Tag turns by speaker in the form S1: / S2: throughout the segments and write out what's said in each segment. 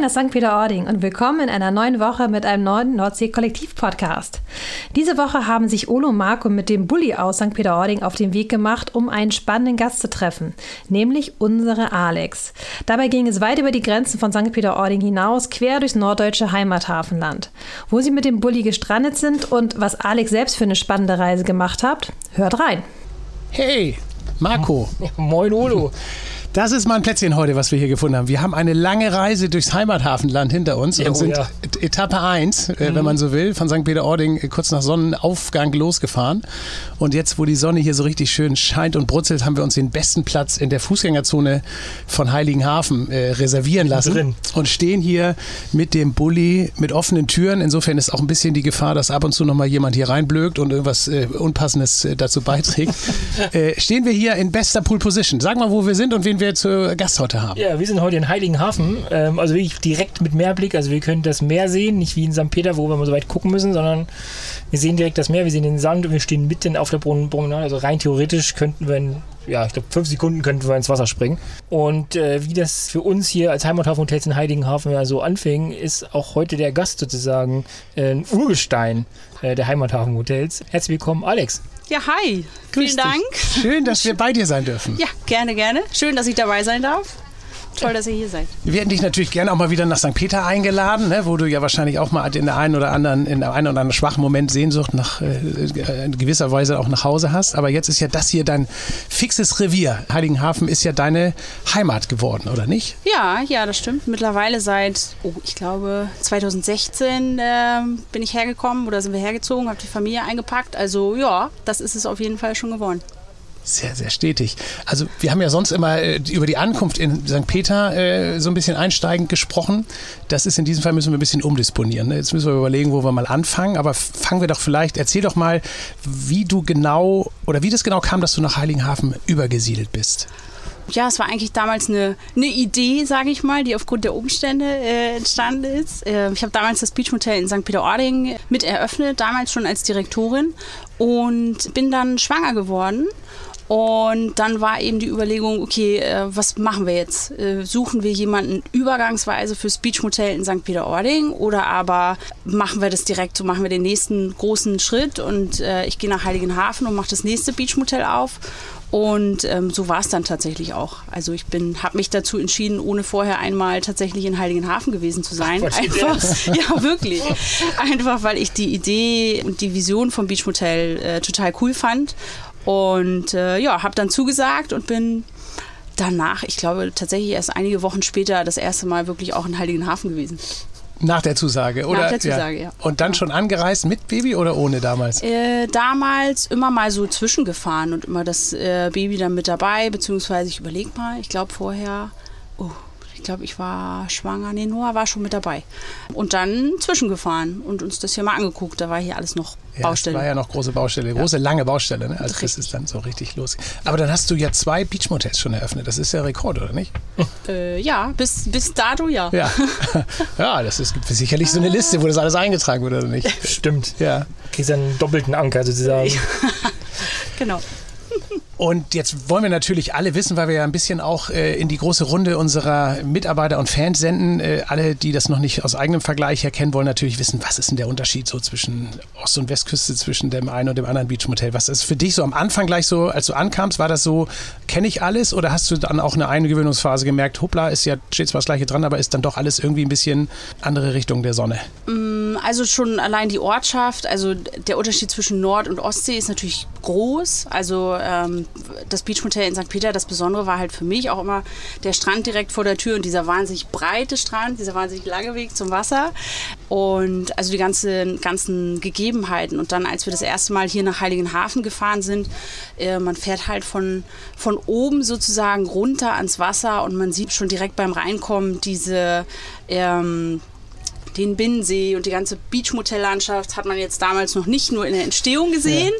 S1: Moin aus St. Peter-Ording und willkommen in einer neuen Woche mit einem neuen Nordsee-Kollektiv-Podcast. Diese Woche haben sich Olo und Marco mit dem Bulli aus St. Peter-Ording auf den Weg gemacht, um einen spannenden Gast zu treffen, nämlich unsere Alex. Dabei ging es weit über die Grenzen von St. Peter-Ording hinaus, quer durchs norddeutsche Heimathafenland. Wo sie mit dem Bulli gestrandet sind und was Alex selbst für eine spannende Reise gemacht hat, hört rein.
S2: Hey, Marco.
S3: Moin Olo.
S2: Das ist mal ein Plätzchen heute, was wir hier gefunden haben. Wir haben eine lange Reise durchs Heimathafenland hinter uns
S3: Ja,
S2: und
S3: oh
S2: sind
S3: ja.
S2: Etappe 1, äh,
S3: Mhm.
S2: wenn man so will, von St. Peter-Ording äh, kurz nach Sonnenaufgang losgefahren. Und jetzt, wo die Sonne hier so richtig schön scheint und brutzelt, haben wir uns den besten Platz in der Fußgängerzone von Heiligenhafen äh, reservieren lassen.
S3: Drin.
S2: Und stehen hier mit dem Bulli mit offenen Türen. Insofern ist auch ein bisschen die Gefahr, dass ab und zu nochmal jemand hier reinblökt und irgendwas äh, Unpassendes äh, dazu beiträgt. stehen wir hier in bester Pool Position. Sag mal, wo wir sind und wen wir zur Gast heute haben.
S3: Ja, wir sind heute in Heiligenhafen, ähm, also wirklich direkt mit Meerblick. Also wir können das Meer sehen, nicht wie in St. Peter, wo wir mal so weit gucken müssen, sondern wir sehen direkt das Meer, wir sehen den Sand und wir stehen mitten auf der Brunnen- Promenade. Also rein theoretisch könnten wir in, ja, ich glaube, fünf Sekunden könnten wir ins Wasser springen. Und äh, wie das für uns hier als Heimathafen Hotels in Heiligenhafen ja so anfing, ist auch heute der Gast sozusagen äh, ein Urgestein äh, der Heimathafen Hotels. Herzlich willkommen, Alex.
S4: Ja, hi.
S2: Grüß
S4: Vielen
S2: dich.
S4: Dank.
S2: Schön, dass wir bei dir sein dürfen.
S4: Ja, gerne, gerne. Schön, dass ich dabei sein darf. Toll, dass ihr hier seid.
S2: Wir hätten dich natürlich gerne auch mal wieder nach St. Peter eingeladen, ne, wo du ja wahrscheinlich auch mal in der einen oder anderen, in der einen oder anderen schwachen Moment Sehnsucht nach äh, äh, in gewisser Weise auch nach Hause hast. Aber jetzt ist ja das hier dein fixes Revier. Heiligenhafen ist ja deine Heimat geworden, oder nicht?
S4: Ja, ja, das stimmt. Mittlerweile seit, oh, ich glaube, 2016 ähm, bin ich hergekommen oder sind wir hergezogen, habe die Familie eingepackt. Also ja, das ist es auf jeden Fall schon geworden.
S2: Sehr, sehr stetig. Also wir haben ja sonst immer äh, über die Ankunft in St. Peter äh, so ein bisschen einsteigend gesprochen. Das ist in diesem Fall müssen wir ein bisschen umdisponieren. Ne? Jetzt müssen wir überlegen, wo wir mal anfangen. Aber fangen wir doch vielleicht, erzähl doch mal, wie du genau oder wie das genau kam, dass du nach Heiligenhafen übergesiedelt bist.
S4: Ja, es war eigentlich damals eine, eine Idee, sage ich mal, die aufgrund der Umstände äh, entstanden ist. Äh, ich habe damals das Beach Hotel in St. Peter-Ording mit eröffnet, damals schon als Direktorin und bin dann schwanger geworden. Und dann war eben die Überlegung, okay, äh, was machen wir jetzt? Äh, suchen wir jemanden übergangsweise fürs Beach Motel in St. Peter-Ording oder aber machen wir das direkt, so machen wir den nächsten großen Schritt und äh, ich gehe nach Heiligenhafen und mache das nächste Beach Motel auf. Und ähm, so war es dann tatsächlich auch. Also ich bin, habe mich dazu entschieden, ohne vorher einmal tatsächlich in Heiligenhafen gewesen zu sein. Einfach, ja wirklich. Einfach, weil ich die Idee und die Vision vom Beach Motel äh, total cool fand. Und äh, ja, habe dann zugesagt und bin danach, ich glaube tatsächlich erst einige Wochen später, das erste Mal wirklich auch in Heiligenhafen gewesen.
S2: Nach der Zusage, oder?
S4: der Zusage, ja.
S2: Und dann schon angereist mit Baby oder ohne damals?
S4: Äh, damals immer mal so zwischengefahren und immer das äh, Baby dann mit dabei, beziehungsweise ich überlege mal, ich glaube vorher, oh, ich glaube, ich war schwanger, nee, Noah war schon mit dabei. Und dann zwischengefahren und uns das hier mal angeguckt, da war hier alles noch
S2: Ja,
S4: Baustelle.
S2: Das war ja noch große Baustelle, große, lange Baustelle, ne? als das
S4: Richtig.
S2: ist dann so richtig los. Aber dann hast du ja zwei Beachmotels schon eröffnet. Das ist ja Rekord, oder nicht?
S4: Äh, ja, bis, bis dato ja.
S2: Ja. ja, das ist gibt sicherlich so eine Liste, wo das alles eingetragen wird, oder nicht?
S3: Stimmt.
S2: Ja.
S3: Kriegst einen doppelten Anker sozusagen.
S4: Genau.
S2: Und jetzt wollen wir natürlich alle wissen, weil wir ja ein bisschen auch äh, in die große Runde unserer Mitarbeiter und Fans senden. Äh, alle, die das noch nicht aus eigenem Vergleich erkennen, wollen natürlich wissen, was ist denn der Unterschied so zwischen Ost- und Westküste, zwischen dem einen und dem anderen Beachmotel? Was ist für dich so am Anfang gleich so, als du ankamst, war das so, kenne ich alles oder hast du dann auch eine Eingewöhnungsphase gemerkt, hoppla, ist ja, steht zwar das gleiche dran, aber ist dann doch alles irgendwie ein bisschen andere Richtung der Sonne?
S4: Also schon allein die Ortschaft, also der Unterschied zwischen Nord- und Ostsee ist natürlich groß. Also ähm, das Beachmotel in St. Peter, das Besondere war halt für mich auch immer der Strand direkt vor der Tür und dieser wahnsinnig breite Strand, dieser wahnsinnig lange Weg zum Wasser und also die ganzen, ganzen Gegebenheiten. Und dann, als wir das erste Mal hier nach Heiligenhafen gefahren sind, äh, man fährt halt von, von oben sozusagen runter ans Wasser und man sieht schon direkt beim Reinkommen diese ähm, den Binnensee und die ganze Beachmotellandschaft hat man jetzt damals noch nicht nur in der Entstehung gesehen,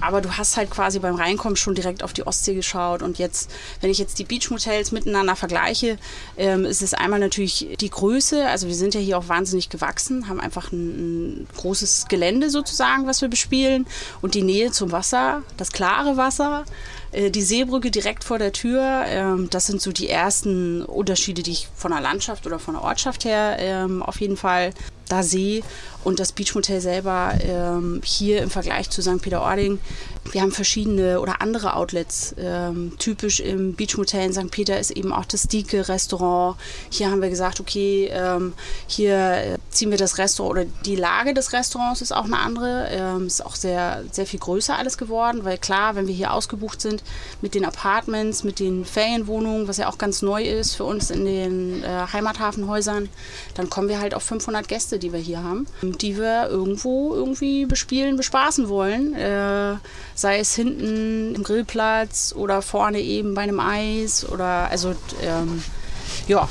S4: aber du hast halt quasi beim Reinkommen schon direkt auf die Ostsee geschaut. Und jetzt, wenn ich jetzt die Beachmotels miteinander vergleiche, ähm, ist es einmal natürlich die Größe, also wir sind ja hier auch wahnsinnig gewachsen, haben einfach ein, ein großes Gelände sozusagen, was wir bespielen. Und die Nähe zum Wasser, das klare Wasser, Äh, die Seebrücke direkt vor der Tür, ähm, das sind so die ersten Unterschiede, die ich von der Landschaft oder von der Ortschaft her ähm, auf jeden Fall da sehe. Und das Beachmotel selber ähm, hier im Vergleich zu St. Peter-Ording, wir haben verschiedene oder andere Outlets. Ähm, typisch im Beachmotel in St. Peter ist eben auch das Dieke-Restaurant. Hier haben wir gesagt, okay, ähm, hier äh, ziehen wir das Restaurant oder die Lage des Restaurants ist auch eine andere. Ähm, ist auch sehr, sehr viel größer alles geworden, weil klar, wenn wir hier ausgebucht sind mit den Apartments, mit den Ferienwohnungen, was ja auch ganz neu ist für uns in den äh, Heimathafenhäusern, dann kommen wir halt auf 500 Gäste, die wir hier haben die wir irgendwo irgendwie bespielen, bespaßen wollen. Äh, sei es hinten im Grillplatz oder vorne eben bei einem Eis oder also ähm, ja,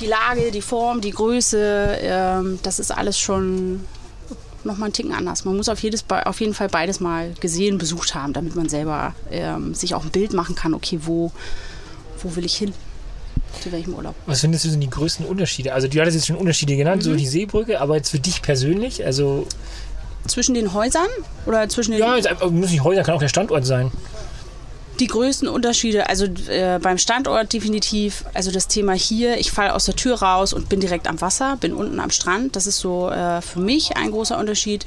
S4: die Lage, die Form, die Größe, ähm, das ist alles schon nochmal einen Ticken anders. Man muss auf, jedes, auf jeden Fall beides mal gesehen, besucht haben, damit man selber ähm, sich auch ein Bild machen kann, okay, wo, wo will ich hin? Zu welchem Urlaub?
S3: Was findest du sind die größten Unterschiede? Also du hattest jetzt schon Unterschiede genannt, mhm. so die Seebrücke, aber jetzt für dich persönlich, also
S4: zwischen den Häusern oder zwischen den
S3: Ja, jetzt, muss nicht Häuser, kann auch der Standort sein
S4: die größten Unterschiede, also äh, beim Standort definitiv, also das Thema hier, ich falle aus der Tür raus und bin direkt am Wasser, bin unten am Strand. Das ist so äh, für mich ein großer Unterschied.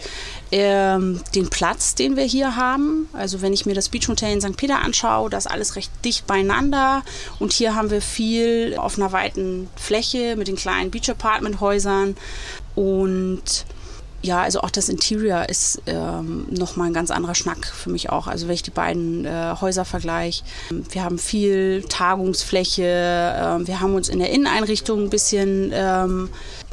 S4: Ähm, den Platz, den wir hier haben, also wenn ich mir das Beach Hotel in St. Peter anschaue, da ist alles recht dicht beieinander und hier haben wir viel auf einer weiten Fläche mit den kleinen Beach Apartment Häusern und ja, also auch das Interior ist ähm, nochmal ein ganz anderer Schnack für mich auch. Also wenn ich die beiden äh, Häuser vergleiche. Wir haben viel Tagungsfläche, äh, wir haben uns in der Inneneinrichtung ein bisschen ähm,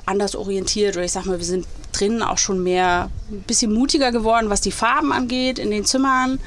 S4: anders orientiert oder ich sag mal, wir sind drinnen auch schon mehr, ein bisschen mutiger geworden, was die Farben angeht in den Zimmern.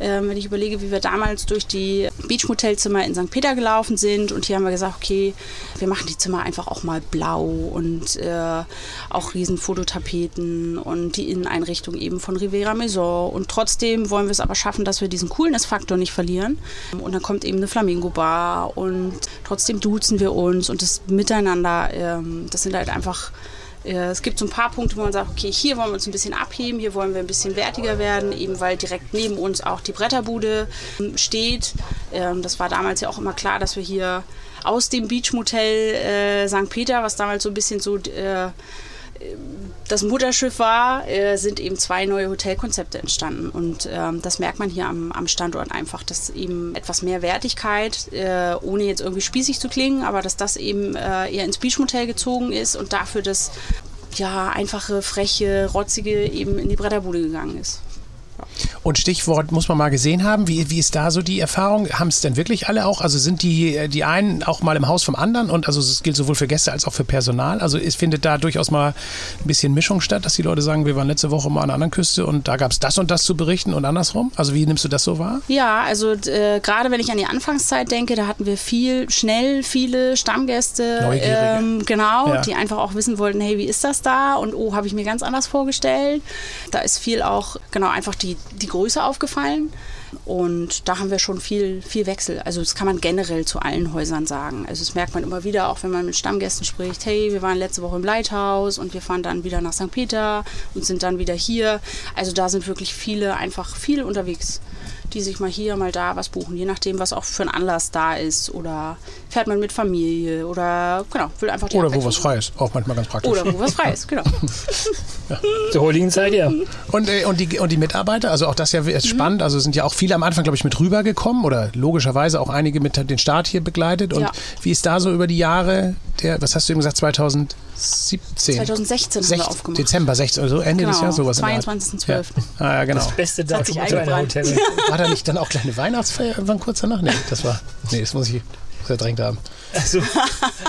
S4: Ähm, wenn ich überlege, wie wir damals durch die Beachmotelzimmer in St. Peter gelaufen sind und hier haben wir gesagt, okay, wir machen die Zimmer einfach auch mal blau und äh, auch riesen Fototapeten und die Inneneinrichtung eben von Rivera Maison und trotzdem wollen wir es aber schaffen, dass wir diesen Coolness-Faktor nicht verlieren und dann kommt eben eine Flamingo-Bar und trotzdem duzen wir uns und das Miteinander, ähm, das sind halt einfach äh, es gibt so ein paar Punkte, wo man sagt, okay, hier wollen wir uns ein bisschen abheben, hier wollen wir ein bisschen wertiger werden, eben weil direkt neben uns auch die Bretterbude ähm, steht. Ähm, das war damals ja auch immer klar, dass wir hier aus dem Beachmotel äh, St. Peter, was damals so ein bisschen so äh, das Mutterschiff war, äh, sind eben zwei neue Hotelkonzepte entstanden. Und ähm, das merkt man hier am, am, Standort einfach, dass eben etwas mehr Wertigkeit, äh, ohne jetzt irgendwie spießig zu klingen, aber dass das eben äh, eher ins Beachmotel gezogen ist und dafür das ja, einfache, freche, rotzige eben in die Bretterbude gegangen ist.
S2: Und Stichwort muss man mal gesehen haben, wie, wie ist da so die Erfahrung? Haben es denn wirklich alle auch? Also sind die, die einen auch mal im Haus vom anderen? Und also es gilt sowohl für Gäste als auch für Personal. Also es findet da durchaus mal ein bisschen Mischung statt, dass die Leute sagen, wir waren letzte Woche mal an einer anderen Küste und da gab es das und das zu berichten und andersrum. Also wie nimmst du das so wahr?
S4: Ja, also äh, gerade wenn ich an die Anfangszeit denke, da hatten wir viel, schnell viele Stammgäste, ähm, genau, ja. die einfach auch wissen wollten, hey, wie ist das da? Und oh, habe ich mir ganz anders vorgestellt. Da ist viel auch, genau, einfach die die, die Größe aufgefallen. Und da haben wir schon viel, viel Wechsel. Also das kann man generell zu allen Häusern sagen. Also das merkt man immer wieder, auch wenn man mit Stammgästen spricht, hey, wir waren letzte Woche im Lighthouse und wir fahren dann wieder nach St. Peter und sind dann wieder hier. Also da sind wirklich viele einfach viel unterwegs die sich mal hier, mal da was buchen, je nachdem, was auch für ein Anlass da ist. Oder fährt man mit Familie oder genau, will einfach die
S2: Oder wo was frei ist, auch manchmal ganz praktisch.
S4: Oder wo was frei ist, genau.
S3: ja. Zur heutigen Zeit, ja.
S2: Und, äh, und, die, und die Mitarbeiter, also auch das ja ist mhm. spannend, also sind ja auch viele am Anfang, glaube ich, mit rübergekommen oder logischerweise auch einige mit den Start hier begleitet. Und ja. wie ist da so über die Jahre, der, was hast du eben gesagt, 2000?
S4: 17. 2016 haben wir aufgemacht.
S2: Dezember 16, also Ende
S4: genau,
S2: des Jahres sowas.
S4: 22.12.
S2: Ja. Ah, ja, genau.
S3: Das beste Datum
S4: für ein
S2: Hotel. War da nicht dann auch kleine Weihnachtsfeier irgendwann kurz danach? Nee, das war, nee, das muss ich verdrängt haben.
S3: Also,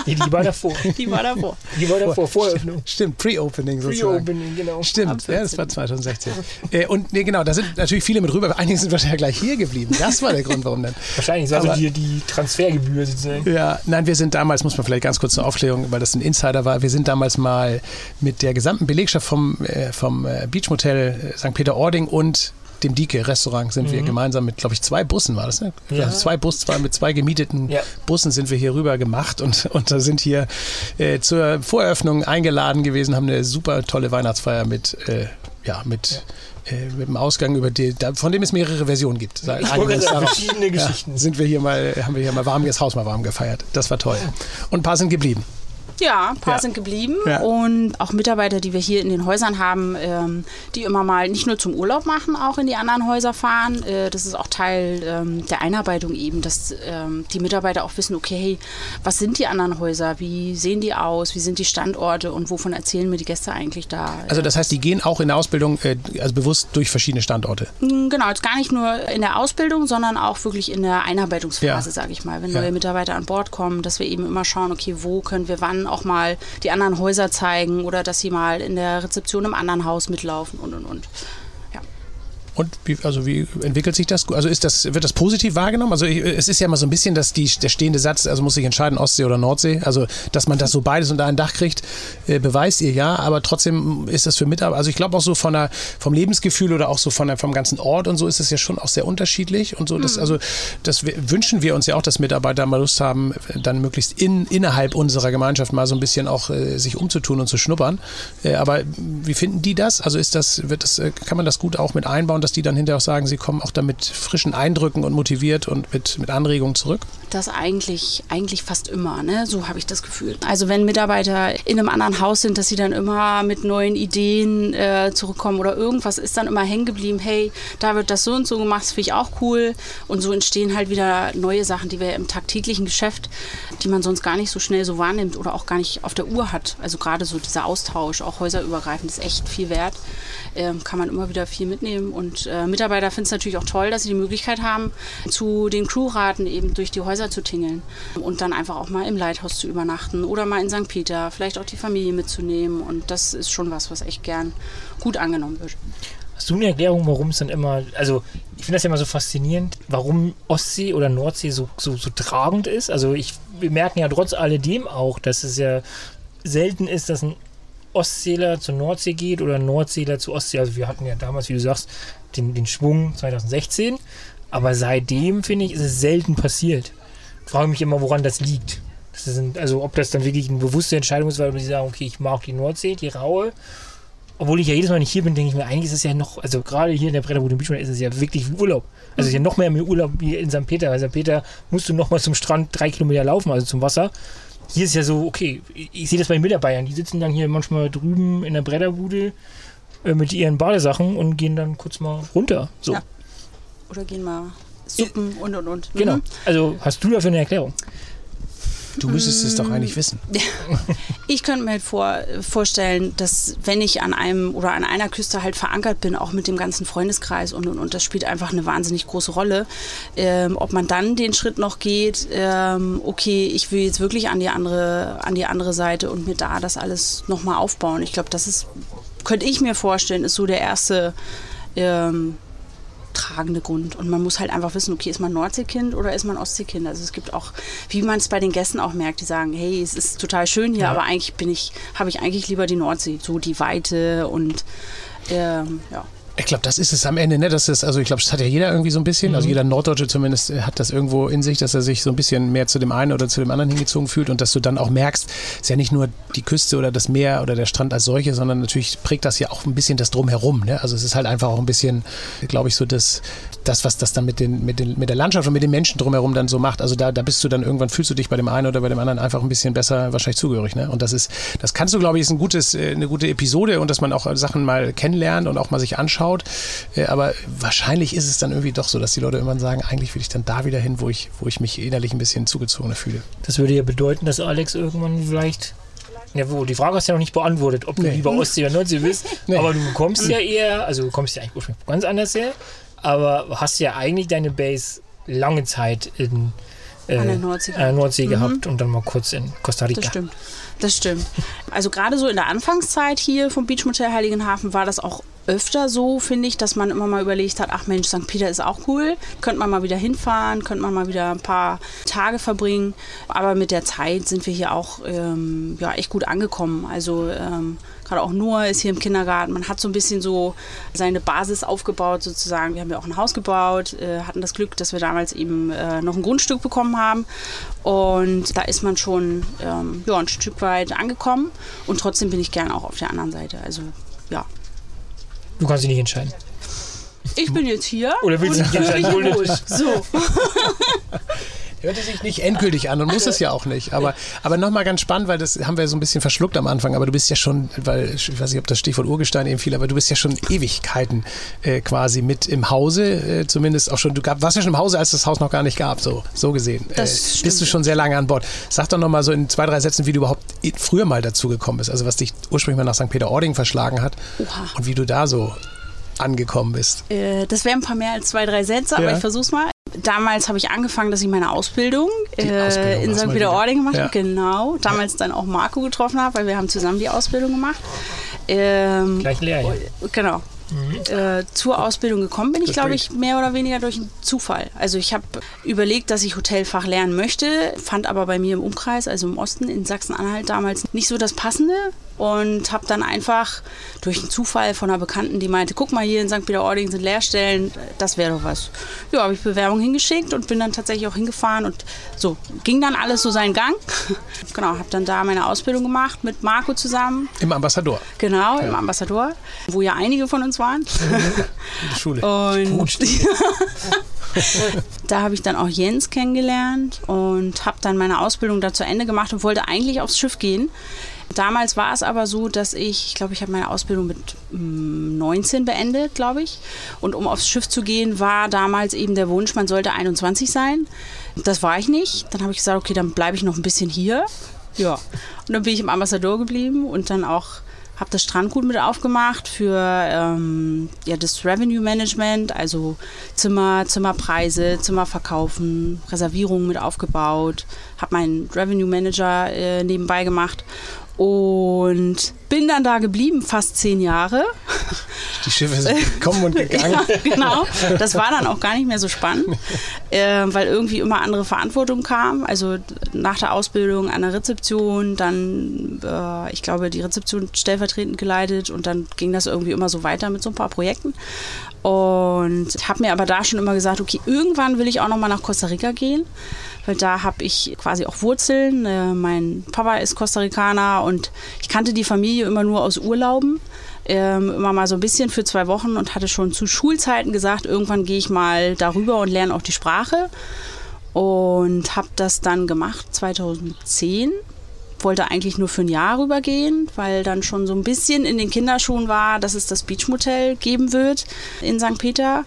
S3: die, die war davor.
S4: Die war davor.
S3: Die war davor, Voröffnung.
S2: Stimmt, Pre-Opening sozusagen.
S3: Pre-Opening, genau.
S2: Stimmt, ja, das war 2016. äh, und nee, genau, da sind natürlich viele mit rüber, einige sind wahrscheinlich gleich hier geblieben. Das war der Grund, warum dann.
S3: Wahrscheinlich, das war also die, die Transfergebühr sozusagen.
S2: Ja, nein, wir sind damals, muss man vielleicht ganz kurz zur Aufklärung, weil das ein Insider war, wir sind damals mal mit der gesamten Belegschaft vom, äh, vom äh, Beachmotel St. Peter-Ording und dem Dike-Restaurant sind mhm. wir gemeinsam mit, glaube ich, zwei Bussen war das, ne? Ja. Also zwei Bus, zwei, mit zwei gemieteten ja. Bussen sind wir hier rüber gemacht und, und da sind hier äh, zur Voreröffnung eingeladen gewesen, haben eine super tolle Weihnachtsfeier mit, äh, ja, mit äh, mit dem Ausgang, über die, von dem es mehrere Versionen gibt.
S3: Sagen, verschiedene Geschichten.
S2: sind wir hier mal, haben wir hier mal warm, das Haus mal warm gefeiert. Das war toll. Und ein paar sind geblieben.
S4: Ja, ein paar
S2: Ja.
S4: sind geblieben
S2: Ja.
S4: und auch Mitarbeiter, die wir hier in den Häusern haben, ähm, die immer mal nicht nur zum Urlaub machen, auch in die anderen Häuser fahren. Äh, das ist auch Teil ähm, der Einarbeitung eben, dass ähm, die Mitarbeiter auch wissen, okay, hey, was sind die anderen Häuser, wie sehen die aus, wie sind die Standorte und wovon erzählen mir die Gäste eigentlich da?
S2: Also das heißt, die gehen auch in der Ausbildung, äh, also bewusst durch verschiedene Standorte.
S4: Mm, Genau, jetzt gar nicht nur in der Ausbildung, sondern auch wirklich in der Einarbeitungsphase,
S2: Ja.
S4: sage ich mal. Wenn neue Mitarbeiter an Bord kommen, dass wir eben immer schauen, okay, wo können wir wann auch mal die anderen Häuser zeigen oder dass sie mal in der Rezeption im anderen Haus mitlaufen und und und.
S2: Und wie, also wie entwickelt sich das? Also ist das, wird das positiv wahrgenommen? Also ich, es ist ja immer so ein bisschen, dass die, der stehende Satz, also muss sich entscheiden, Ostsee oder Nordsee. Also, dass man das so beides unter ein Dach kriegt, äh, beweist ihr ja, aber trotzdem ist das für Mitarbeiter, also ich glaube auch so von der, vom Lebensgefühl oder auch so von der, vom ganzen Ort und so ist es ja schon auch sehr unterschiedlich und so. Das, Also das wünschen wir uns ja auch, dass Mitarbeiter mal Lust haben, dann möglichst in, innerhalb unserer Gemeinschaft mal so ein bisschen auch äh, sich umzutun und zu schnuppern. Äh, aber wie finden die das? Also ist das, wird das, äh, kann man das gut auch mit einbauen, dass die dann hinterher auch sagen, sie kommen auch da mit frischen Eindrücken und motiviert und mit, mit Anregungen zurück?
S4: Das eigentlich, eigentlich fast immer, ne? so habe ich das Gefühl. Also wenn Mitarbeiter in einem anderen Haus sind, dass sie dann immer mit neuen Ideen äh, zurückkommen oder irgendwas ist dann immer hängen geblieben, hey, da wird das so und so gemacht, das finde ich auch cool. Und so entstehen halt wieder neue Sachen, die wir im tagtäglichen Geschäft, die man sonst gar nicht so schnell so wahrnimmt oder auch gar nicht auf der Uhr hat. Also gerade so dieser Austausch, auch häuserübergreifend, ist echt viel wert. Ähm, kann man immer wieder viel mitnehmen. Und äh, Mitarbeiter finden es natürlich auch toll, dass sie die Möglichkeit haben, zu den Crewraten eben durch die Häuser zu tingeln und dann einfach auch mal im Leithaus zu übernachten oder mal in St. Peter, vielleicht auch die Familie mitzunehmen. Und das ist schon was, was echt gern gut angenommen wird.
S3: Hast du eine Erklärung, warum es dann immer, also ich finde das ja immer so faszinierend, warum Ostsee oder Nordsee so, so, so tragend ist. Also ich, wir merken ja trotz alledem auch, dass es ja selten ist, dass ein Ostseeler zur Nordsee geht oder ein Nordseeler zur Ostsee. Also wir hatten ja damals, wie du sagst, den, den Schwung 2016, aber seitdem, finde ich, ist es selten passiert. Ich frage mich immer, woran das liegt. Das sind, also ob das dann wirklich eine bewusste Entscheidung ist, weil die sagen, okay, ich mag die Nordsee, die raue, obwohl ich ja jedes Mal nicht hier bin, denke ich mir, eigentlich ist es ja noch, also gerade hier in der Bretterbude Beach ist es ja wirklich Urlaub. Also es ist ja noch mehr Urlaub wie in St. Peter. Weil St. Peter musst du noch mal zum Strand drei Kilometer laufen, also zum Wasser. Hier ist ja so, okay, ich, ich sehe das bei den Mitarbeitern, die sitzen dann hier manchmal drüben in der Bretterbude äh, mit ihren Badesachen und gehen dann kurz mal runter. So,
S4: Ja. Oder gehen mal Suppen und und und.
S3: genau.
S4: Mhm.
S3: Also hast du dafür eine Erklärung?
S2: Du müsstest es doch eigentlich wissen.
S4: Ich könnte mir halt vor, vorstellen, dass wenn ich an einem oder an einer Küste halt verankert bin, auch mit dem ganzen Freundeskreis und und und, das spielt einfach eine wahnsinnig große Rolle. Ähm, ob man dann den Schritt noch geht, ähm, okay, ich will jetzt wirklich an die andere, an die andere Seite und mir da das alles nochmal aufbauen. Ich glaube, das ist, könnte ich mir vorstellen, ist so der erste ähm, tragende Grund. Und man muss halt einfach wissen, okay, ist man Nordseekind oder ist man Ostseekind? Also es gibt auch, wie man es bei den Gästen auch merkt, die sagen, hey, es ist total schön hier,
S3: Ja.
S4: aber eigentlich bin ich, habe ich eigentlich lieber die Nordsee, so die Weite und ähm, ja.
S2: Ich glaube, das ist es am Ende, ne? Das ist, also ich glaube, das hat ja jeder irgendwie so ein bisschen, also jeder Norddeutsche zumindest äh, hat das irgendwo in sich, dass er sich so ein bisschen mehr zu dem einen oder zu dem anderen hingezogen fühlt und dass du dann auch merkst, es ist ja nicht nur die Küste oder das Meer oder der Strand als solche, sondern natürlich prägt das ja auch ein bisschen das Drumherum, ne? Also es ist halt einfach auch ein bisschen, glaube ich, so das, das, was das dann mit, den, mit, den, mit der Landschaft und mit den Menschen drumherum dann so macht. Also da, da bist du dann irgendwann, fühlst du dich bei dem einen oder bei dem anderen einfach ein bisschen besser wahrscheinlich zugehörig, ne? Und das ist, das kannst du, glaube ich, ist ein gutes, äh, eine gute Episode und dass man auch Sachen mal kennenlernt und auch mal sich anschaut. Äh, Aber wahrscheinlich ist es dann irgendwie doch so, dass die Leute irgendwann sagen, eigentlich will ich dann da wieder hin, wo ich, wo ich mich innerlich ein bisschen zugezogener fühle.
S3: Das würde ja bedeuten, dass Alex irgendwann vielleicht. Ja, wo, die Frage hast du ja noch nicht beantwortet, ob du
S2: Nee.
S3: lieber Ostsee oder Nordsee bist.
S2: Nee.
S3: Aber du kommst ja eher, also du kommst ja eigentlich ursprünglich ganz anders her, aber hast ja eigentlich deine Base lange Zeit in äh,
S4: An der Nordsee
S3: an der Nordsee gehabt und dann mal kurz in Costa Rica.
S4: Das stimmt. Das stimmt. Also gerade so in der Anfangszeit hier vom Beachmotel Heiligenhafen war das auch öfter so, finde ich, dass man immer mal überlegt hat, ach Mensch, St. Peter ist auch cool, könnte man mal wieder hinfahren, könnte man mal wieder ein paar Tage verbringen. Aber mit der Zeit sind wir hier auch ähm, ja, echt gut angekommen. Also ähm, gerade auch Noah ist hier im Kindergarten. Man hat so ein bisschen so seine Basis aufgebaut sozusagen. Wir haben ja auch ein Haus gebaut, äh, hatten das Glück, dass wir damals eben äh, noch ein Grundstück bekommen haben. Und da ist man schon ähm, ja, ein Stück weit angekommen. Und trotzdem bin ich gern auch auf der anderen Seite. Also ja.
S3: Du kannst dich nicht entscheiden.
S4: Ich bin jetzt hier.
S3: Oder willst du dich entscheiden?
S4: Ich So.
S2: Hörte sich nicht endgültig an und muss es ja auch nicht. Aber, aber nochmal ganz spannend, weil das haben wir so ein bisschen verschluckt am Anfang, aber du bist ja schon, weil ich weiß nicht, ob das Stichwort Urgestein eben fiel, aber du bist ja schon Ewigkeiten äh, quasi mit im Hause, äh, zumindest auch schon, du gab, warst ja schon im Hause, als das Haus noch gar nicht gab, so, so gesehen. Äh,
S4: Das stimmt,
S2: bist du schon sehr lange an Bord. Sag doch nochmal so in zwei, drei Sätzen, wie du überhaupt früher mal dazu gekommen bist, also was dich ursprünglich mal nach St. Peter-Ording verschlagen hat
S4: Oha.
S2: und wie du da so angekommen bist.
S4: Äh, das wären ein paar mehr als zwei, drei Sätze, aber
S2: Ja.
S4: ich versuch's mal. Damals habe ich angefangen, dass ich meine Ausbildung, äh,
S2: Ausbildung
S4: in St. Peter-Ording gemacht
S2: Ja.
S4: habe. Genau. Damals dann auch Marco getroffen habe, weil wir haben zusammen die Ausbildung gemacht. Ähm,
S3: Gleich leer. Ja.
S4: Genau. Äh, zur Ausbildung gekommen bin ich, glaube ich, mehr oder weniger durch einen Zufall. Also ich habe überlegt, dass ich Hotelfach lernen möchte, fand aber bei mir im Umkreis, also im Osten in Sachsen-Anhalt damals nicht so das Passende und habe dann einfach durch einen Zufall von einer Bekannten, die meinte, guck mal, hier in St. Peter-Ording sind Lehrstellen, das wäre doch was. Ja, habe ich Bewerbung hingeschickt und bin dann tatsächlich auch hingefahren und so ging dann alles so seinen Gang. genau, habe dann da meine Ausbildung gemacht mit Marco zusammen.
S2: Im Ambassador,
S4: Genau, im Ambassador, wo ja einige von uns waren.
S2: in der Schule.
S4: Und da habe ich dann auch Jens kennengelernt und habe dann meine Ausbildung da zu Ende gemacht und wollte eigentlich aufs Schiff gehen. Damals war es aber so, dass ich, ich glaube, ich habe meine Ausbildung mit mm, 19 beendet, glaube ich. Und um aufs Schiff zu gehen, war damals eben der Wunsch, man sollte 21 sein. Das war ich nicht. Dann habe ich gesagt, okay, dann bleibe ich noch ein bisschen hier. Ja. Und dann bin ich im Ambassador geblieben und dann auch habe das Strandgut mit aufgemacht für ähm, ja, das Revenue Management, also Zimmer, Zimmerpreise, Zimmer verkaufen, Reservierungen mit aufgebaut, habe meinen Revenue Manager äh, nebenbei gemacht und bin dann da geblieben, fast zehn Jahre.
S2: Die Schiffe sind gekommen und gegangen.
S4: Ja, genau. Das war dann auch gar nicht mehr so spannend, äh, weil irgendwie immer andere Verantwortung kam. Also nach der Ausbildung an der Rezeption, dann, äh, ich glaube, die Rezeption stellvertretend geleitet und dann ging das irgendwie immer so weiter mit so ein paar Projekten. Und habe mir aber da schon immer gesagt, okay, irgendwann will ich auch noch mal nach Costa Rica gehen, weil da habe ich quasi auch Wurzeln. Äh, mein Papa ist Costa Ricaner und ich kannte die Familie immer nur aus Urlauben ähm, immer mal so ein bisschen für zwei Wochen und hatte schon zu Schulzeiten gesagt, irgendwann gehe ich mal darüber und lerne auch die Sprache. Und habe das dann gemacht 2010. Wollte eigentlich nur für ein Jahr rübergehen, weil dann schon so ein bisschen in den Kinderschuhen war, dass es das Beachmotel geben wird in St. Peter.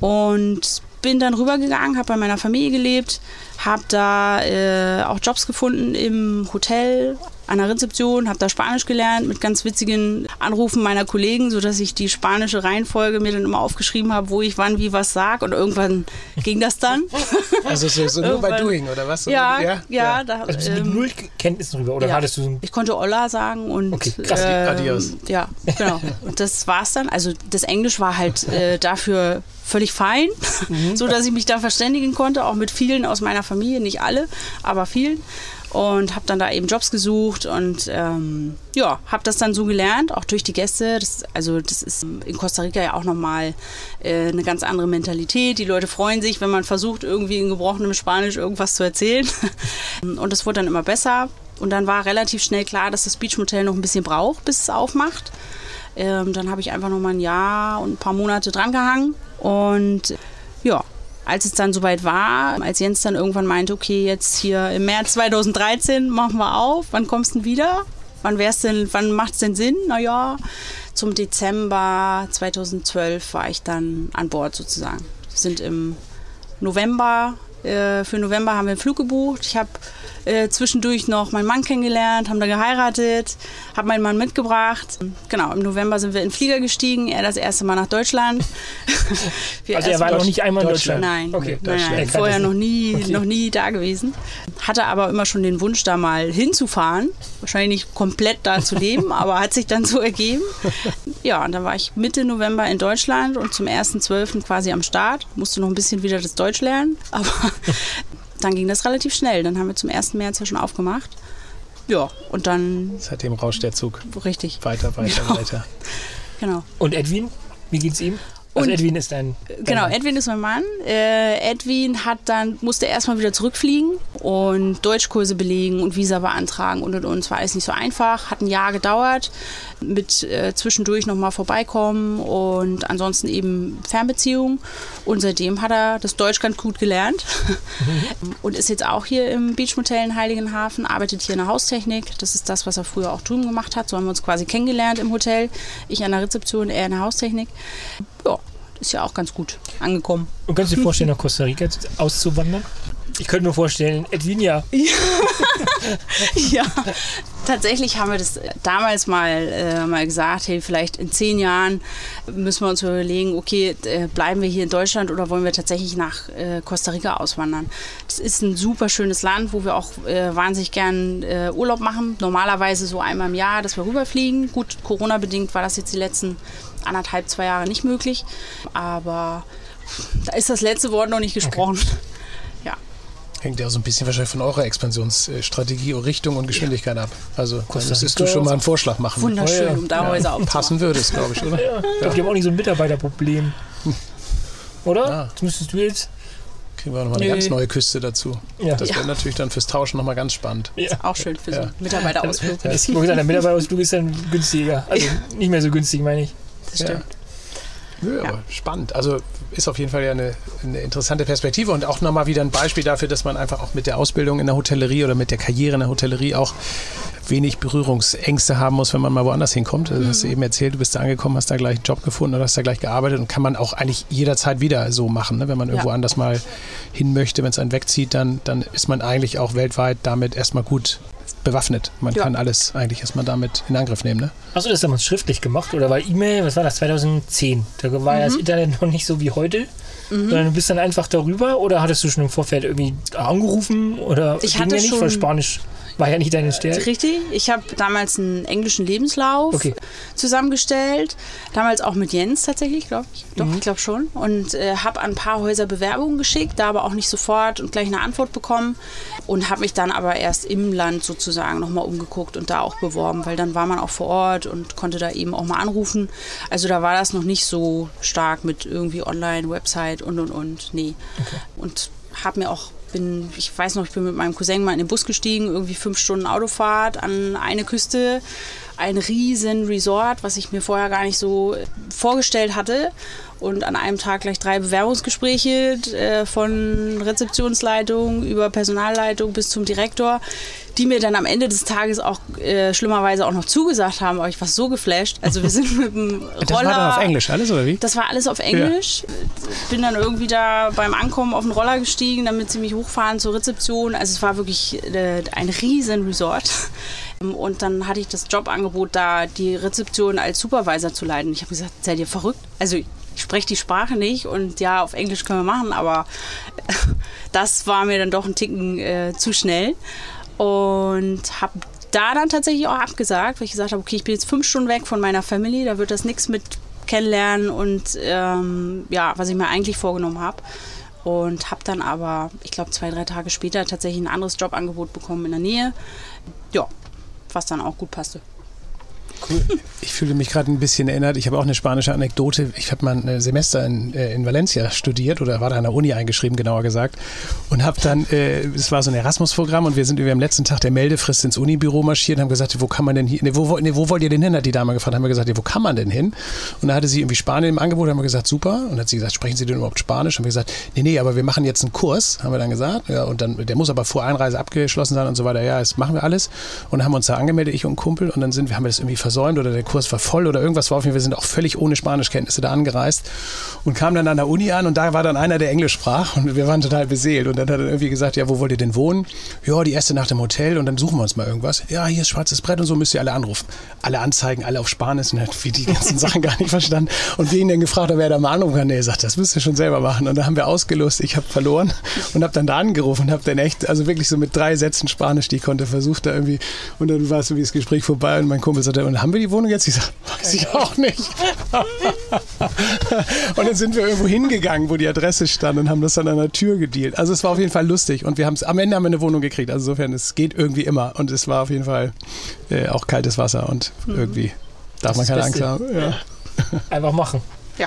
S4: Und bin dann rübergegangen, habe bei meiner Familie gelebt, habe da äh, auch Jobs gefunden im Hotel, an der Rezeption, habe da Spanisch gelernt mit ganz witzigen Anrufen meiner Kollegen, sodass ich die spanische Reihenfolge mir dann immer aufgeschrieben habe, wo ich wann wie was sag und irgendwann ging das dann.
S2: Also so, so nur bei Doing, oder was?
S4: ja, ja, da,
S3: Also bist du mit
S4: ähm,
S3: null Kenntnissen drüber oder
S4: ja.
S3: hattest du so ein
S4: ich konnte Olla sagen und
S3: Okay, krass.
S4: ähm,
S2: Adios.
S4: ja, genau. Und das war's dann. Also das Englisch war halt äh, dafür völlig fein,
S3: Mhm.
S4: so dass ich mich da verständigen konnte, auch mit vielen aus meiner Familie, nicht alle, aber vielen. Und habe dann da eben Jobs gesucht und ähm, ja, habe das dann so gelernt, auch durch die Gäste. Das, also das ist in Costa Rica ja auch nochmal äh, eine ganz andere Mentalität. Die Leute freuen sich, wenn man versucht, irgendwie in gebrochenem Spanisch irgendwas zu erzählen. Und das wurde dann immer besser. Und dann war relativ schnell klar, dass das Beachmotel noch ein bisschen braucht, bis es aufmacht. Ähm, dann habe ich einfach noch mal ein Jahr und ein paar Monate drangehangen. Und ja, als es dann soweit war, als Jens dann irgendwann meinte, okay, jetzt hier im März 2013 machen wir auf, wann kommst du denn wieder? Wann wär's denn, wann macht es denn Sinn? Naja, zum Dezember 2012 war ich dann an Bord sozusagen. Wir sind im November, äh, für November haben wir einen Flug gebucht. Ich habe äh, zwischendurch noch meinen Mann kennengelernt, haben da geheiratet, habe meinen Mann mitgebracht. Genau, im November sind wir in den Flieger gestiegen, er das erste Mal nach Deutschland.
S3: Also er war noch nicht einmal in
S2: Deutschland.
S3: Deutschland.
S4: Nein,
S3: Okay,
S4: nein,
S3: Er
S4: nein. vorher noch nie,
S3: Okay.
S4: noch nie da gewesen. Hatte aber immer schon den Wunsch, da mal hinzufahren. Wahrscheinlich nicht komplett da zu leben, aber hat sich dann so ergeben. Ja, und dann war ich Mitte November in Deutschland und zum 1.12. quasi am Start. Musste noch ein bisschen wieder das Deutsch lernen, aber dann ging das relativ schnell. Dann haben wir zum 1. März ja schon aufgemacht. Ja, und dann
S2: Seitdem rauscht der Zug
S4: richtig,
S2: weiter, weiter,
S4: Ja.
S2: weiter.
S4: genau.
S3: Und Edwin, wie geht's ihm? Also
S4: Und-
S3: Edwin ist dein.
S4: Genau,
S3: dein
S4: Edwin ist mein Mann. Äh, Edwin hat dann, musste erstmal wieder zurückfliegen und Deutschkurse belegen und Visa beantragen und und und. Es war alles nicht so einfach, hat ein Jahr gedauert, mit äh, zwischendurch nochmal vorbeikommen und ansonsten eben Fernbeziehungen. Und seitdem hat er das Deutsch ganz gut gelernt und ist jetzt auch hier im Beachmotel in Heiligenhafen, arbeitet hier in der Haustechnik. Das ist das, was er früher auch drüben gemacht hat. So haben wir uns quasi kennengelernt im Hotel. Ich an der Rezeption, er in der Haustechnik. Ja, ist ja auch ganz gut angekommen.
S3: Und kannst du dir vorstellen, nach Costa Rica auszuwandern? Ich könnte mir vorstellen, Edwinia.
S4: ja, tatsächlich haben wir das damals mal, äh, mal gesagt, hey, vielleicht in zehn Jahren müssen wir uns überlegen, okay, äh, bleiben wir hier in Deutschland oder wollen wir tatsächlich nach äh, Costa Rica auswandern? Das ist ein super schönes Land, wo wir auch äh, wahnsinnig gern äh, Urlaub machen. Normalerweise so einmal im Jahr, dass wir rüberfliegen. Gut, Corona-bedingt war das jetzt die letzten anderthalb, zwei Jahre nicht möglich. Aber da ist das letzte Wort noch nicht gesprochen. Okay.
S2: Hängt ja so ein bisschen wahrscheinlich von eurer Expansionsstrategie, Richtung und Geschwindigkeit ab. Also da müsstest du schon mal einen Vorschlag machen.
S4: Wunderschön, um da Häuser aufzubauen.
S2: Passen würde es, glaube ich, oder?
S3: Ja. Ich glaube, die haben auch nicht so ein Mitarbeiterproblem. Oder? Ja. Das müsstest du jetzt
S2: kriegen wir nochmal eine nee. ganz neue Küste dazu. Ja. Das wäre ja. natürlich dann fürs Tauschen nochmal ganz spannend.
S4: Ja. Auch schön für so einen Mitarbeiterausflug.
S3: Ja. Gesagt, der Mitarbeiterausflug ist dann günstiger. Also nicht mehr so günstig, meine ich.
S4: Das stimmt.
S2: Ja, aber spannend. Also ist auf jeden Fall ja eine, eine interessante Perspektive und auch nochmal wieder ein Beispiel dafür, dass man einfach auch mit der Ausbildung in der Hotellerie oder mit der Karriere in der Hotellerie auch wenig Berührungsängste haben muss, wenn man mal woanders hinkommt. Also, mhm. hast du eben erzählt, du bist da angekommen, hast da gleich einen Job gefunden oder hast da gleich gearbeitet und kann man auch eigentlich jederzeit wieder so machen. Ne? Wenn man irgendwo ja. anders mal hin möchte, wenn es einen wegzieht, dann, dann ist man eigentlich auch weltweit damit erstmal gut bewaffnet. Man ja. kann alles eigentlich erstmal damit in Angriff nehmen. Ne?
S3: Hast du das damals schriftlich gemacht oder war E-Mail, was war das, 2010? Da war mhm. ja das Internet noch nicht so wie heute. Mhm. Sondern du bist dann einfach darüber oder hattest du schon im Vorfeld irgendwie angerufen oder
S4: ich hatte ja
S3: nicht,
S4: schon,
S3: weil Spanisch war ja nicht deine Stärke.
S4: Richtig. Ich habe damals einen englischen Lebenslauf okay. zusammengestellt. Damals auch mit Jens tatsächlich, glaube ich. Doch, mhm. ich glaube schon. Und äh, habe an ein paar Häuser Bewerbungen geschickt, da aber auch nicht sofort und gleich eine Antwort bekommen. Und habe mich dann aber erst im Land sozusagen nochmal umgeguckt und da auch beworben, weil dann war man auch vor Ort und konnte da eben auch mal anrufen. Also da war das noch nicht so stark mit irgendwie Online, Website und und und. Nee. Okay. Und habe mir auch bin, ich weiß noch, ich bin mit meinem Cousin mal in den Bus gestiegen, irgendwie fünf Stunden Autofahrt an eine Küste, ein riesen Resort, was ich mir vorher gar nicht so vorgestellt hatte und an einem Tag gleich drei Bewerbungsgespräche äh, von Rezeptionsleitung über Personalleitung bis zum Direktor, die mir dann am Ende des Tages auch äh, schlimmerweise auch noch zugesagt haben. Aber ich war so geflasht. Also wir sind mit dem Roller. Das war
S2: dann auf Englisch alles oder wie?
S4: Das war alles auf Englisch. Ja. Bin dann irgendwie da beim Ankommen auf den Roller gestiegen, damit sie mich hochfahren zur Rezeption. Also es war wirklich äh, ein riesen Resort. Und dann hatte ich das Jobangebot da, die Rezeption als Supervisor zu leiten. Ich habe gesagt, seid ihr verrückt? Also ich spreche die Sprache nicht und ja, auf Englisch können wir machen, aber das war mir dann doch ein Ticken äh, zu schnell und habe da dann tatsächlich auch abgesagt, weil ich gesagt habe, okay, ich bin jetzt fünf Stunden weg von meiner Family, da wird das nichts mit kennenlernen und ähm, ja, was ich mir eigentlich vorgenommen habe. Und habe dann aber, ich glaube, zwei, drei Tage später tatsächlich ein anderes Jobangebot bekommen in der Nähe. Ja, was dann auch gut passte.
S2: Cool. Ich fühle mich gerade ein bisschen erinnert. Ich habe auch eine spanische Anekdote. Ich habe mal ein Semester in, äh, in Valencia studiert oder war da an der Uni eingeschrieben, genauer gesagt. Und habe dann, äh, es war so ein Erasmus-Programm und wir sind irgendwie am letzten Tag der Meldefrist ins Unibüro marschiert und haben gesagt, wo kann man denn hier, nee, wo, nee, wo wollt ihr denn hin, hat die Dame gefragt. Haben wir gesagt, wo kann man denn hin? Und da hatte sie irgendwie Spanien im Angebot, haben wir gesagt, super. Und hat sie gesagt, sprechen Sie denn überhaupt Spanisch? Haben wir gesagt, nee, nee, aber wir machen jetzt einen Kurs, haben wir dann gesagt. Ja, und dann, der muss aber vor Einreise abgeschlossen sein und so weiter. Ja, das machen wir alles. Und haben uns da angemeldet, ich und ein Kumpel. Und dann sind wir, haben das irgendwie versäumt oder der Kurs war voll oder irgendwas war auf jeden. Wir sind auch völlig ohne Spanischkenntnisse da angereist und kamen dann an der Uni an und da war dann einer, der Englisch sprach und wir waren total beseelt. Und dann hat er irgendwie gesagt, ja, wo wollt ihr denn wohnen? Ja, die erste Nacht im Hotel und dann suchen wir uns mal irgendwas. Ja, hier ist schwarzes Brett und so müsst ihr alle anrufen. Alle Anzeigen, alle auf Spanisch und hat wie die ganzen Sachen gar nicht verstanden. Und wir ihn dann gefragt, ob er da mal anrufen kann. Nee, er sagt, das müsst ihr schon selber machen. Und dann haben wir ausgelost, ich habe verloren und habe dann da angerufen und habe dann echt, also wirklich so mit drei Sätzen Spanisch, die ich konnte, versucht da irgendwie. Und dann war es so wie das Gespräch vorbei und mein Kumpel sagte, und haben wir die Wohnung jetzt? Ich sage, weiß ich auch nicht. und dann sind wir irgendwo hingegangen, wo die Adresse stand und haben das dann an der Tür gedealt. Also es war auf jeden Fall lustig und wir haben es am Ende haben wir eine Wohnung gekriegt. Also insofern, es geht irgendwie immer und es war auf jeden Fall äh, auch kaltes Wasser und mhm. irgendwie darf das man keine Angst haben. Ja.
S3: Einfach machen.
S4: Ja.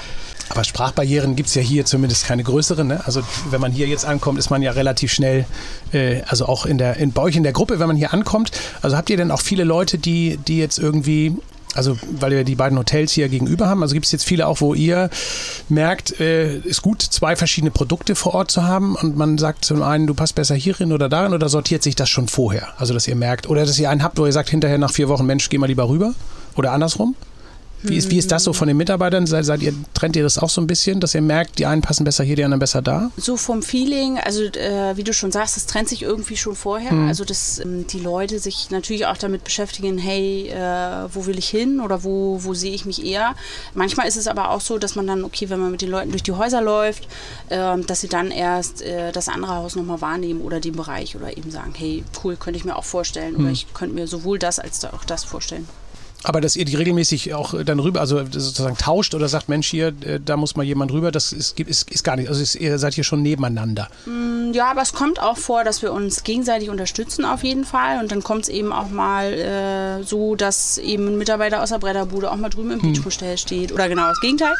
S2: Aber Sprachbarrieren gibt es ja hier zumindest keine größeren. Ne? Also wenn man hier jetzt ankommt, ist man ja relativ schnell, äh, also auch in der, in, bei euch in der Gruppe, wenn man hier ankommt. Also habt ihr denn auch viele Leute, die, die jetzt irgendwie also weil wir die beiden Hotels hier gegenüber haben. Also gibt es jetzt viele auch, wo ihr merkt, äh, ist gut, zwei verschiedene Produkte vor Ort zu haben und man sagt zum einen, du passt besser hierin oder darin oder sortiert sich das schon vorher? Also dass ihr merkt, oder dass ihr einen habt, wo ihr sagt hinterher nach vier Wochen, Mensch, geh mal lieber rüber oder andersrum? Wie ist, wie ist das so von den Mitarbeitern? Seid, seid ihr, trennt ihr das auch so ein bisschen, dass ihr merkt, die einen passen besser hier, die anderen besser da?
S4: So vom Feeling, also äh, wie du schon sagst, das trennt sich irgendwie schon vorher. Mhm. Also dass ähm, die Leute sich natürlich auch damit beschäftigen, hey, äh, wo will ich hin oder wo, wo sehe ich mich eher? Manchmal ist es aber auch so, dass man dann, okay, wenn man mit den Leuten durch die Häuser läuft, äh, dass sie dann erst äh, das andere Haus nochmal wahrnehmen oder den Bereich oder eben sagen, hey, cool, könnte ich mir auch vorstellen mhm. oder ich könnte mir sowohl das als auch das vorstellen.
S2: Aber dass ihr die regelmäßig auch dann rüber, also sozusagen tauscht oder sagt, Mensch, hier, äh, da muss mal jemand rüber, das ist, ist, ist gar nicht. Also ist, ihr seid hier schon nebeneinander.
S4: Mm, ja, aber es kommt auch vor, dass wir uns gegenseitig unterstützen auf jeden Fall. Und dann kommt es eben auch mal äh, so, dass eben ein Mitarbeiter aus der Bretterbude auch mal drüben im hm. Beachmostell steht. Oder genau das Gegenteil.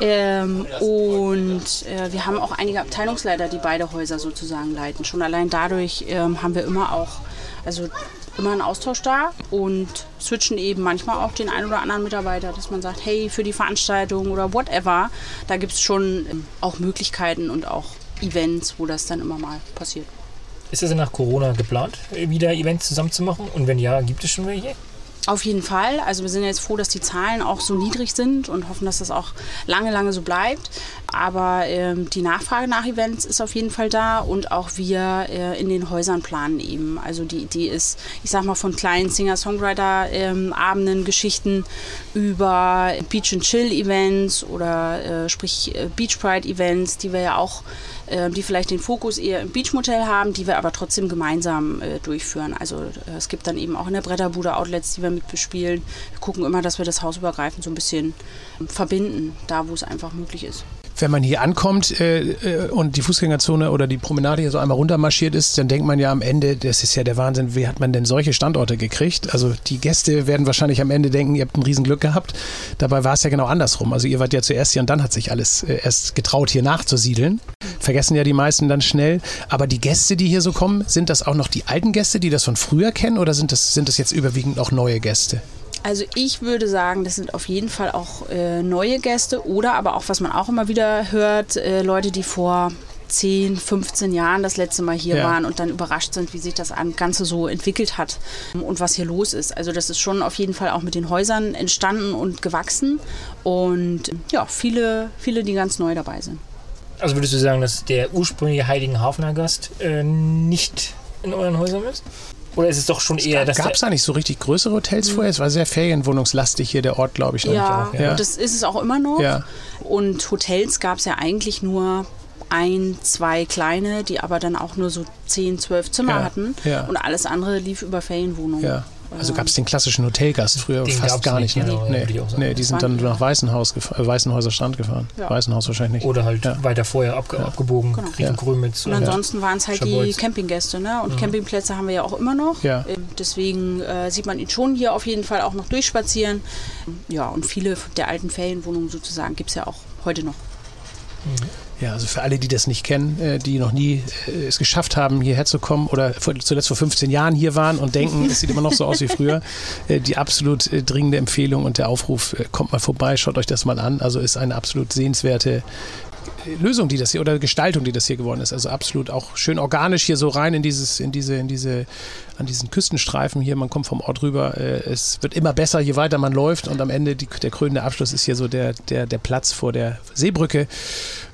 S4: Ähm, und äh, wir haben auch einige Abteilungsleiter, die beide Häuser sozusagen leiten. Schon allein dadurch ähm, haben wir immer auch, also immer ein Austausch da und switchen eben manchmal auch den einen oder anderen Mitarbeiter, dass man sagt, hey, für die Veranstaltung oder whatever, da gibt es schon ähm, auch Möglichkeiten und auch Events, wo das dann immer mal passiert.
S3: Ist es nach Corona geplant, wieder Events zusammenzumachen? Und wenn ja, gibt es schon welche?
S4: Auf jeden Fall. Also wir sind jetzt froh, dass die Zahlen auch so niedrig sind und hoffen, dass das auch lange, lange so bleibt. Aber ähm, die Nachfrage nach Events ist auf jeden Fall da und auch wir äh, in den Häusern planen eben. Also die Idee ist, ich sag mal, von kleinen Singer-Songwriter-Abenden, ähm, Geschichten über Beach and Chill-Events oder äh, sprich äh, Beach Pride-Events, die wir ja auch ähm, die vielleicht den Fokus eher im Beachmotel haben, die wir aber trotzdem gemeinsam äh, durchführen. Also äh, es gibt dann eben auch in der Bretterbude Outlets, die wir mit bespielen. Wir gucken immer, dass wir das hausübergreifend so ein bisschen verbinden, da wo es einfach möglich ist
S2: wenn man hier ankommt äh, äh, und die Fußgängerzone oder die Promenade hier so einmal runtermarschiert ist, dann denkt man ja am Ende, das ist ja der Wahnsinn, wie hat man denn solche Standorte gekriegt? Also die Gäste werden wahrscheinlich am Ende denken, ihr habt ein Riesenglück gehabt. Dabei war es ja genau andersrum. Also ihr wart ja zuerst hier und dann hat sich alles äh, erst getraut, hier nachzusiedeln. Vergessen ja die meisten dann schnell. Aber die Gäste, die hier so kommen, sind das auch noch die alten Gäste, die das von früher kennen oder sind das, sind das jetzt überwiegend auch neue Gäste?
S4: Also ich würde sagen, das sind auf jeden Fall auch äh, neue Gäste oder aber auch, was man auch immer wieder hört, äh, Leute, die vor 10, 15 Jahren das letzte Mal hier ja. waren und dann überrascht sind, wie sich das Ganze so entwickelt hat und was hier los ist. Also das ist schon auf jeden Fall auch mit den Häusern entstanden und gewachsen und ja, viele, viele, die ganz neu dabei sind.
S3: Also würdest du sagen, dass der ursprüngliche Heiligenhafener Gast äh, nicht in euren Häusern ist? Oder ist es doch schon eher
S2: das? Gab es da nicht so richtig größere Hotels mhm. vorher? Es war sehr ferienwohnungslastig hier der Ort, glaube ich.
S4: Ja, ja, das ist es auch immer noch. Ja. Und Hotels gab es ja eigentlich nur ein, zwei kleine, die aber dann auch nur so 10, 12 Zimmer ja. hatten. Ja. Und alles andere lief über Ferienwohnungen.
S2: Ja. Also gab es den klassischen Hotelgast früher den fast gar nicht. Ne? Genau, nee, nee, die sind dann nach Weißenhaus äh, Weißenhäuser Strand gefahren. Ja. Weißenhaus wahrscheinlich nicht.
S3: Oder halt ja. weiter vorher abge ja. abgebogen genau. Richtung Grömitz.
S4: Und ansonsten waren es halt Schabolz. die Campinggäste. Ne? Und mhm. Campingplätze haben wir ja auch immer noch. Ja. Ähm, deswegen äh, sieht man ihn schon hier auf jeden Fall auch noch durchspazieren. Ja, und viele der alten Ferienwohnungen sozusagen gibt es ja auch heute noch.
S2: Mhm. Ja, also für alle, die das nicht kennen, äh, die noch nie äh, es geschafft haben, hierher zu kommen oder zuletzt vor 15 Jahren hier waren und denken, es sieht immer noch so aus wie früher, äh, die absolut dringende Empfehlung und der Aufruf, kommt mal vorbei, schaut euch das mal an. Also ist eine absolut sehenswerte Lösung, die das hier oder Gestaltung, die das hier geworden ist. Also absolut auch schön organisch hier so rein in dieses, in diese, in diese, an diesen Küstenstreifen hier. Man kommt vom Ort rüber. Es wird immer besser, je weiter man läuft und am Ende die, der krönende Abschluss ist hier so der, der, der Platz vor der Seebrücke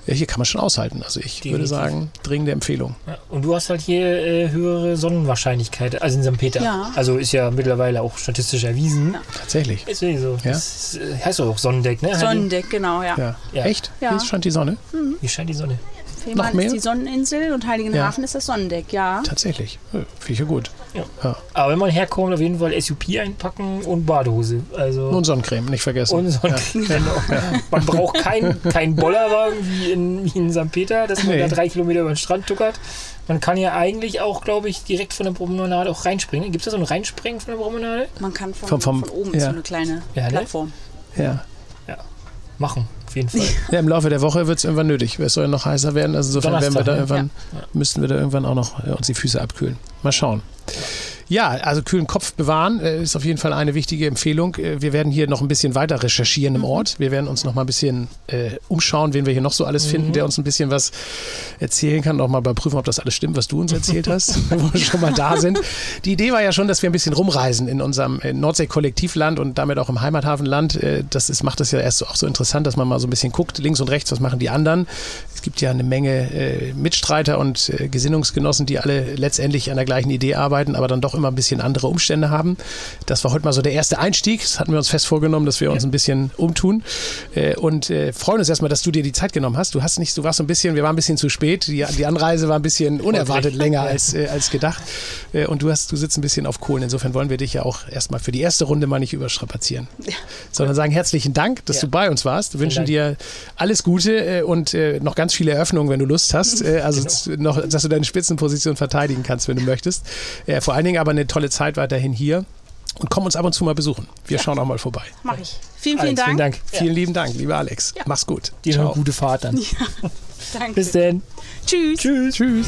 S2: ja, hier kann man schon aushalten. Also ich Definitiv. würde sagen, dringende Empfehlung.
S3: Ja, und du hast halt hier äh, höhere Sonnenwahrscheinlichkeit als in St. Peter. Ja. Also ist ja mittlerweile auch statistisch erwiesen. Ja.
S2: Tatsächlich.
S3: Ist wirklich so. Ja? Das ist, äh, heißt auch Sonnendeck, ne?
S4: Sonnendeck, genau, ja.
S2: Echt? Hier scheint die Sonne?
S3: Mhm. Hier scheint die Sonne.
S4: Fehmarn Noch mehr? ist die Sonneninsel und Heiligenhafen ja. ist das Sonnendeck, ja.
S2: Tatsächlich. Ja, Finde ich ja gut. Ja.
S3: ja. Aber wenn man herkommt, auf jeden Fall SUP einpacken und Badehose. Also
S2: und Sonnencreme, nicht vergessen.
S3: Und Sonnencreme, genau. Man braucht keinen kein Bollerwagen wie in, wie in St. Peter, dass man nee. da drei Kilometer über den Strand tuckert. Man kann ja eigentlich auch, glaube ich, direkt von der Promenade auch reinspringen. Gibt es da so ein Reinspringen von der Promenade?
S4: Man kann von, vom, vom, von oben so eine kleine Plattform.
S2: Ja.
S3: Ja. Machen jeden Fall.
S2: Ja, Im Laufe der Woche wird es irgendwann nötig. Es soll ja noch heißer werden. Also insofern werden wir da
S3: Donnerstag,
S2: irgendwann, müssten wir da irgendwann auch noch äh, uns die Füße abkühlen. Mal schauen. Ja, also kühlen Kopf bewahren äh, ist auf jeden Fall eine wichtige Empfehlung. Äh, wir werden hier noch ein bisschen weiter recherchieren im Ort. Wir werden uns noch mal ein bisschen äh, umschauen, wen wir hier noch so alles finden, der uns ein bisschen was erzählen kann. Auch mal überprüfen, ob das alles stimmt, was du uns erzählt hast, wo wir schon mal da sind. Die Idee war ja schon, dass wir ein bisschen rumreisen in unserem äh, Nordsee-Kollektivland und damit auch im Heimathafenland. Äh, Das ist, macht es ja erst auch so interessant, dass man mal so ein bisschen guckt, links und rechts, was machen die anderen. Es gibt ja eine Menge äh, Mitstreiter und Gesinnungsgenossen, die alle letztendlich an der gleichen Idee arbeiten, aber dann doch immer ein bisschen andere Umstände haben. Das war heute mal so der erste Einstieg. Das hatten wir uns fest vorgenommen, dass wir uns ein bisschen umtun äh, und äh, freuen uns erstmal, dass du dir die Zeit genommen hast. Du hast nicht, du warst so ein bisschen, wir waren ein bisschen zu spät. Die, die Anreise war ein bisschen unerwartet länger als, äh, als gedacht. Und du hast, du sitzt ein bisschen auf Kohlen. Insofern wollen wir dich ja auch erstmal für die erste Runde mal nicht überstrapazieren, sondern sagen herzlichen Dank, dass du bei uns warst. Wir wünschen dir alles Gute und noch ganz viele Eröffnungen, wenn du Lust hast. Also
S3: Genau.
S2: noch, dass du deine Spitzenposition verteidigen kannst, wenn du möchtest. Vor allen Dingen aber eine tolle Zeit weiterhin hier. Und komm uns ab und zu mal besuchen. Wir schauen auch mal vorbei.
S4: Mache ich. Vielen, vielen
S3: Alex,
S4: Dank.
S3: vielen Dank.
S2: Vielen lieben Dank, lieber Alex. Mach's gut.
S3: Dir noch
S2: Ciao.
S3: eine gute Fahrt dann.
S4: Danke.
S3: Bis dann.
S4: Tschüss.
S3: Tschüss.
S2: Tschüss.